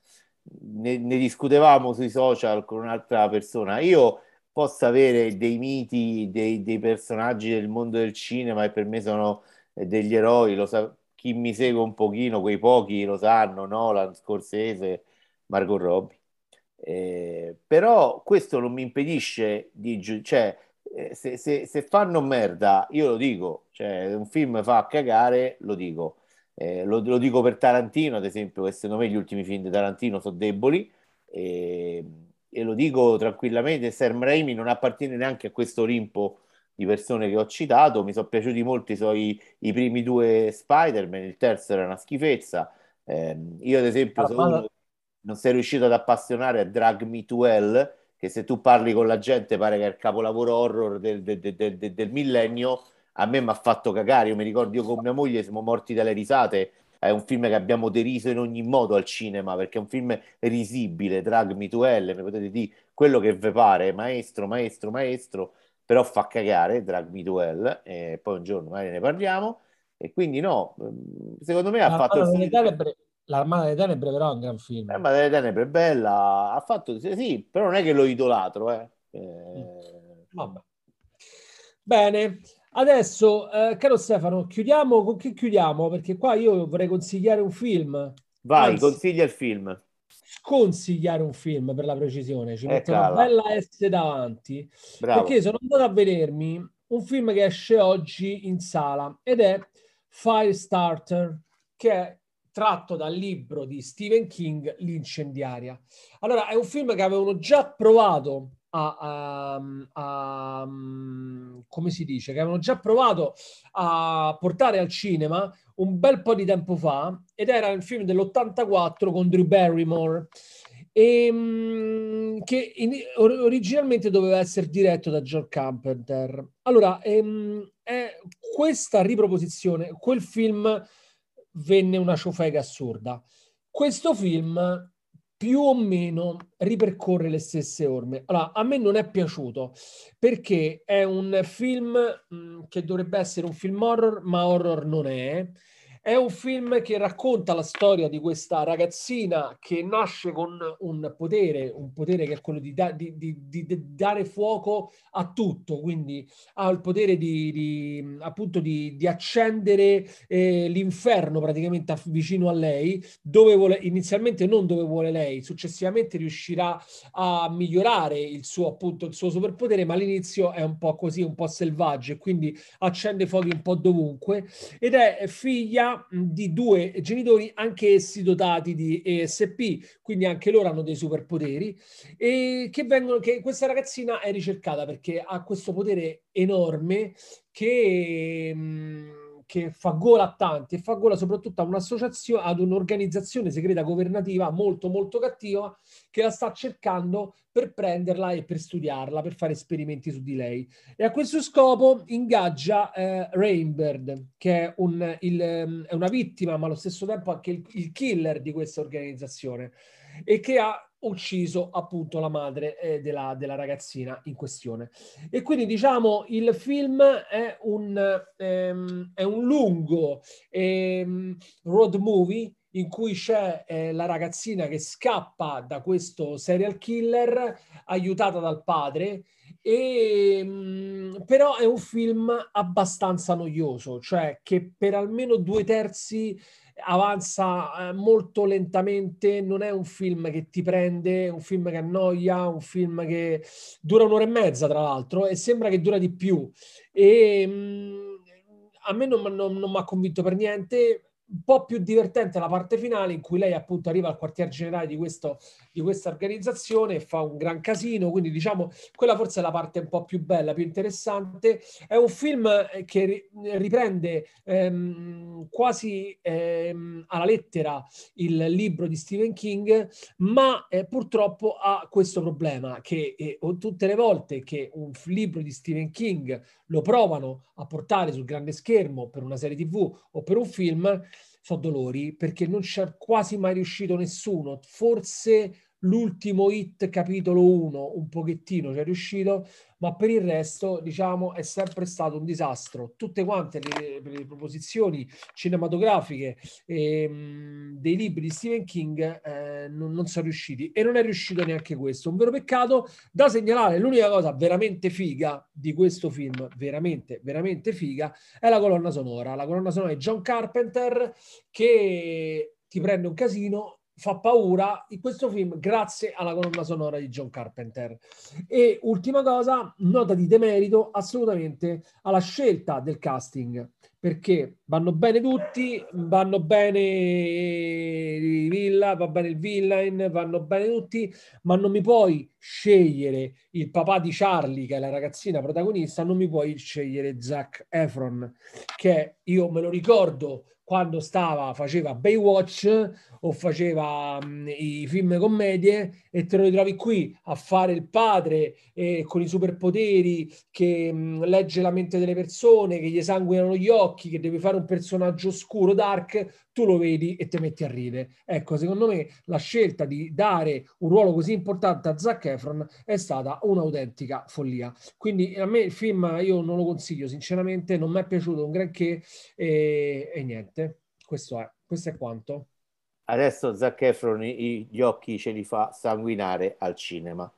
ne, ne discutevamo sui social con un'altra persona. Io posso avere dei miti, dei, dei personaggi del mondo del cinema e per me sono eh, degli eroi, lo sa, chi mi segue un pochino, quei pochi lo sanno, Nolan, Scorsese, Margot Robbie. Eh, però questo non mi impedisce di giu- cioè, eh, se, se- se fanno merda, io lo dico, cioè, un film fa cagare, lo dico. Eh, lo, lo dico per Tarantino, ad esempio, che secondo me gli ultimi film di Tarantino sono deboli, e, e lo dico tranquillamente, Sam Raimi non appartiene neanche a questo Olimpo di persone che ho citato, mi sono piaciuti molto i, suoi- i primi due Spider-Man, il terzo era una schifezza, Ehm, io ad esempio sono Armata- uno che non sei riuscito ad appassionare a Drag Me to Hell, che se tu parli con la gente pare che è il capolavoro horror del, del- del- del- del millennio, a me mi ha fatto cagare, io mi ricordo io con mia moglie siamo morti dalle risate, è un film che abbiamo deriso in ogni modo al cinema, perché è un film risibile, Drag Me to Hell, mi potete dire quello che vi pare, maestro, maestro, maestro, però fa cagare Drag Me to Hell, e poi un giorno magari ne parliamo, e quindi no, ehm, secondo me ha fatto L'Armata delle. Tenebre, L'Armata delle Tenebre però è un gran film. Eh, ma delle Tenebre è bella, ha fatto, sì, sì, però non è che lo idolatro, eh. Eh, Vabbè. Bene, adesso, eh, caro Stefano, chiudiamo con che chiudiamo? Perché qua io vorrei consigliare un film, vai, Anzi. consiglia il film. sconsigliare un film per la precisione, ci metto una bella S davanti, Bravo. perché sono andato a vedermi un film che esce oggi in sala ed è Firestarter, che è tratto dal libro di Stephen King, L'incendiaria. Allora, è un film che avevano già provato a, a- a- come si dice, che avevano già provato a portare al cinema un bel po' di tempo fa ed era il film dell'84 con Drew Barrymore e, mm, che in- or- originalmente doveva essere diretto da John Carpenter. Allora, ehm, è questa riproposizione, quel film venne una ciofega assurda. Questo film più o meno ripercorre le stesse orme. Allora, a me non è piaciuto perché è un film mh, che dovrebbe essere un film horror, ma horror non è. È un film che racconta la storia di questa ragazzina che nasce con un potere, un potere che è quello di, da- di- di- di- dare fuoco a tutto, quindi ha il potere di, appunto di, accendere eh, l'inferno praticamente vicino a lei, dove vuole, inizialmente non dove vuole lei, successivamente riuscirà a migliorare il suo, appunto, il suo superpotere, ma all'inizio è un po' così, un po' selvaggio e quindi accende fuochi un po' dovunque ed è figlia di due genitori, anche essi dotati di ESP, quindi anche loro hanno dei superpoteri e che vengono, che questa ragazzina è ricercata perché ha questo potere enorme che, mh, che fa gola a tanti e fa gola soprattutto a un'associazione, ad un'organizzazione segreta governativa molto molto cattiva che la sta cercando per prenderla e per studiarla, per fare esperimenti su di lei. E a questo scopo ingaggia eh, Rainbird, che è, un, il, è una vittima, ma allo stesso tempo anche il, il killer di questa organizzazione, e che ha ucciso appunto la madre eh, della, della ragazzina in questione. E quindi diciamo il film è un, ehm, è un lungo ehm, road movie in cui c'è eh, la ragazzina che scappa da questo serial killer aiutata dal padre e, mh, però è un film abbastanza noioso, cioè che per almeno due terzi avanza eh, molto lentamente, non è un film che ti prende, un film che annoia, un film che dura un'ora e mezza tra l'altro e sembra che dura di più. E mh, a me non, non, non mi ha convinto per niente. Un po' più divertente la parte finale in cui lei appunto arriva al quartier generale di, questo, di questa organizzazione fa un gran casino, quindi diciamo quella forse è la parte un po' più bella, più interessante. È un film eh, che riprende ehm, quasi ehm, alla lettera il libro di Stephen King, ma eh, purtroppo ha questo problema che eh, tutte le volte che un libro di Stephen King lo provano a portare sul grande schermo per una serie tv o per un film, so dolori perché non c'è quasi mai riuscito nessuno. Forse l'ultimo hit capitolo 1 un pochettino ci è riuscito, ma per il resto, diciamo, è sempre stato un disastro. Tutte quante le, le proposizioni cinematografiche eh, dei libri di Stephen King eh, non, non, sono riusciti e non è riuscito neanche questo. Un vero peccato da segnalare. L'unica cosa veramente figa di questo film, veramente, veramente figa, è la colonna sonora. La colonna sonora di John Carpenter che ti prende un casino fa paura in questo film grazie alla colonna sonora di John Carpenter. E ultima cosa, nota di demerito assolutamente alla scelta del casting, perché vanno bene tutti, vanno bene i Villa, va bene il villain, vanno bene tutti, ma non mi puoi scegliere il papà di Charlie, che è la ragazzina protagonista, non mi puoi scegliere Zac Efron, che io me lo ricordo quando stava, faceva Baywatch o faceva mh, i film commedie e te lo ritrovi qui a fare il padre eh, con i superpoteri che mh, legge la mente delle persone, che gli esanguinano gli occhi, che devi fare un personaggio scuro, dark, tu lo vedi e ti metti a ridere. Ecco, secondo me la scelta di dare un ruolo così importante a Zac Efron è stata un'autentica follia. Quindi a me il film io non lo consiglio, sinceramente non mi è piaciuto un granché e, e niente, questo è, questo è quanto. Adesso Zac Efron gli occhi ce li fa sanguinare al cinema.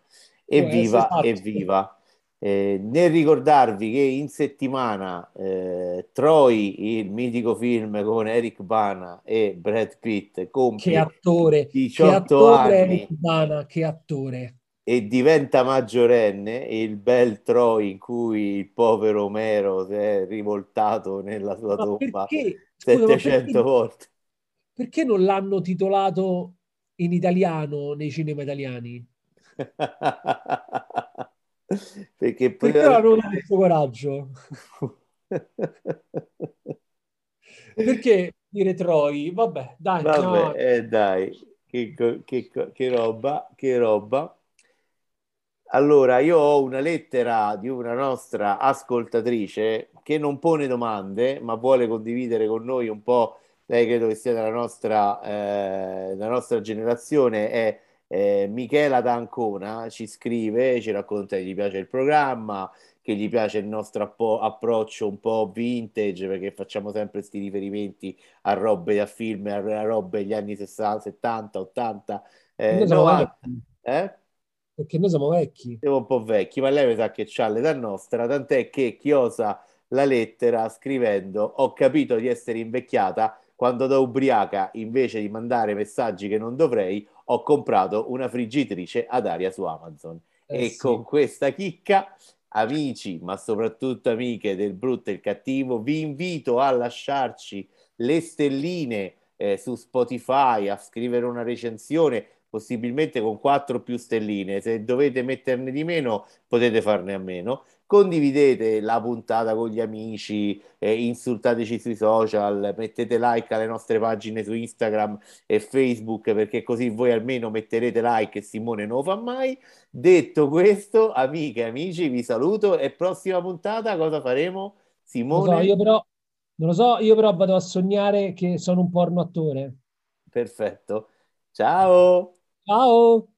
Evviva, esatto. evviva. Eh, nel ricordarvi che in settimana eh, Troy, il mitico film con Eric Bana e Brad Pitt, compie che attore, 18 che attore anni Eric Bana, che attore e diventa maggiorenne il bel Troy in cui il povero Omero si è rivoltato nella sua Ma tomba perché? 700 perché, volte. Perché non l'hanno titolato in italiano nei cinema italiani? perché poi perché non hanno questo coraggio? perché dire Troy? Vabbè, dai, Vabbè, eh, dai. Che, che, che roba, che roba. Allora, io ho una lettera di una nostra ascoltatrice che non pone domande, ma vuole condividere con noi un po', lei credo che sia della nostra, eh, della nostra generazione, è eh, Michela D'Ancona, ci scrive, ci racconta che gli piace il programma, che gli piace il nostro appo- approccio un po' vintage, perché facciamo sempre questi riferimenti a robe, a film, a, robe degli anni 60, 70, 80, eh, 90. Eh? Perché noi siamo vecchi. Siamo un po' vecchi, ma lei mi sa che c'ha l'età nostra, tant'è che chiosa la lettera scrivendo ho capito di essere invecchiata quando da ubriaca, invece di mandare messaggi che non dovrei, ho comprato una friggitrice ad aria su Amazon. Eh e sì. con questa chicca, amici, ma soprattutto amiche del brutto e il cattivo, vi invito a lasciarci le stelline eh, su Spotify, a scrivere una recensione possibilmente con 4 più stelline. Se dovete metterne di meno, potete farne a meno. Condividete la puntata con gli amici, eh, insultateci sui social, mettete like alle nostre pagine su Instagram e Facebook perché così voi almeno metterete like e Simone non lo fa mai. Detto questo, amiche e amici, vi saluto e prossima puntata cosa faremo? Simone? Non lo so, io però, non lo so, io però vado a sognare che sono un porno attore. Perfetto. Ciao! Ciao!